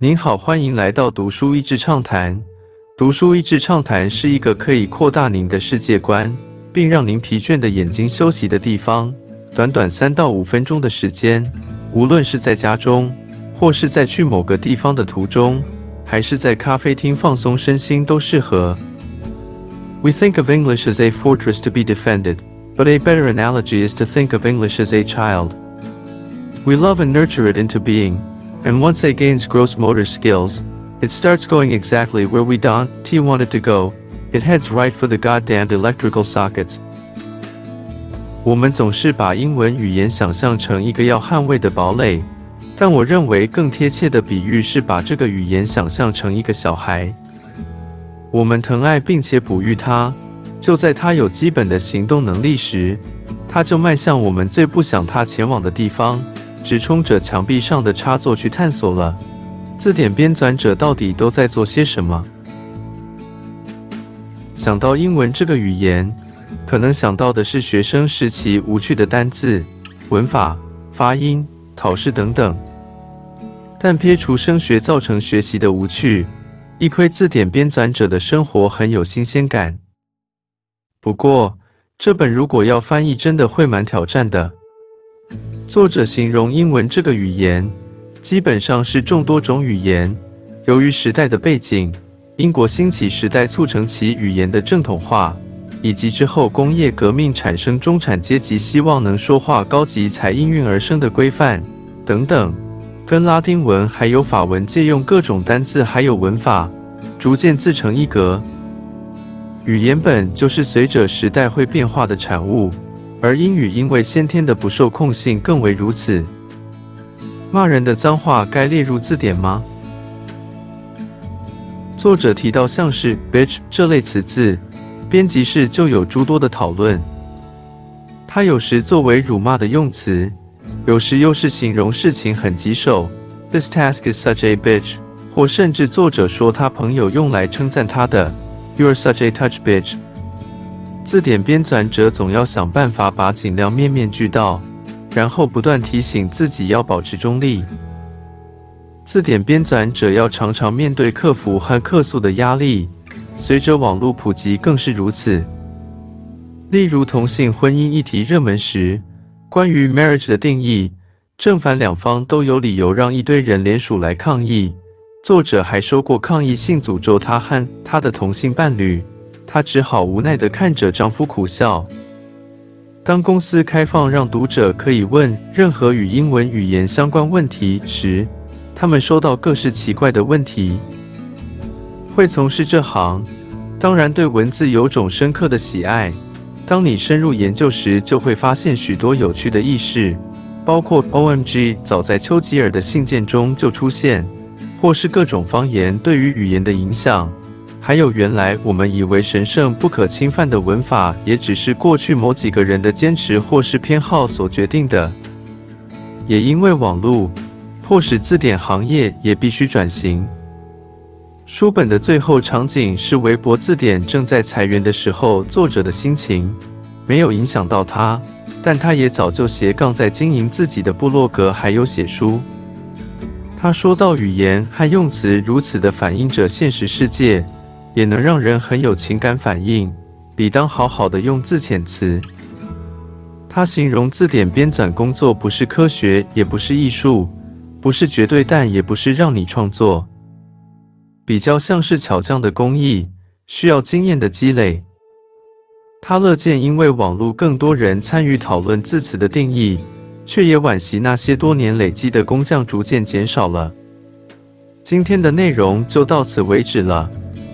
您好，欢迎来到读书益智畅谈。读书益智畅谈是一个可以扩大您的世界观，并让您疲倦的眼睛休息的地方。短短三到五分钟的时间，无论是在家中，或是在去某个地方的途中，还是在咖啡厅放松身心，都适合。We think of English as a fortress to be defended, but a better analogy is to think of English as a child. We love and nurture it into being, and once it gains gross motor skills, it starts going exactly where we don't t want it to go. It heads right for the goddamn electrical sockets. 我们总是把英文语言想象成一个要捍卫的堡垒，但我认为更贴切的比喻是把这个语言想象成一个小孩。我们疼爱并且哺育他，就在他有基本的行动能力时，他就迈向我们最不想他前往的地方。直冲着墙壁上的插座去探索了。字典编纂者到底都在做些什么？想到英文这个语言，可能想到的是学生时期无趣的单字、文法、发音、考试等等。但撇除升学造成学习的无趣，一窥字典编纂者的生活很有新鲜感。不过，这本如果要翻译，真的会蛮挑战的。作者形容英文这个语言，基本上是众多种语言。由于时代的背景，英国兴起时代促成其语言的正统化，以及之后工业革命产生中产阶级希望能说话高级才应运而生的规范等等，跟拉丁文还有法文借用各种单字还有文法，逐渐自成一格。语言本就是随着时代会变化的产物。而英语因为先天的不受控性更为如此。骂人的脏话该列入字典吗？作者提到像是 bitch 这类词字，编辑室就有诸多的讨论。它有时作为辱骂的用词，有时又是形容事情很棘手。This task is such a bitch，或甚至作者说他朋友用来称赞他的，You're such a touch bitch。字典编纂者总要想办法把尽量面面俱到，然后不断提醒自己要保持中立。字典编纂者要常常面对客服和客诉的压力，随着网络普及更是如此。例如同性婚姻议题热门时，关于 marriage 的定义，正反两方都有理由让一堆人联署来抗议。作者还说过抗议信，诅咒他和他的同性伴侣。她只好无奈地看着丈夫苦笑。当公司开放让读者可以问任何与英文语言相关问题时，他们收到各式奇怪的问题。会从事这行，当然对文字有种深刻的喜爱。当你深入研究时，就会发现许多有趣的意识，包括 “OMG” 早在丘吉尔的信件中就出现，或是各种方言对于语言的影响。还有，原来我们以为神圣不可侵犯的文法，也只是过去某几个人的坚持或是偏好所决定的。也因为网络，迫使字典行业也必须转型。书本的最后场景是微博字典正在裁员的时候，作者的心情没有影响到他，但他也早就斜杠在经营自己的部落格，还有写书。他说到，语言和用词如此的反映着现实世界。也能让人很有情感反应，比当好好的用字遣词。他形容字典编纂工作不是科学，也不是艺术，不是绝对，但也不是让你创作，比较像是巧匠的工艺，需要经验的积累。他乐见因为网络更多人参与讨论字词的定义，却也惋惜那些多年累积的工匠逐渐减少了。今天的内容就到此为止了。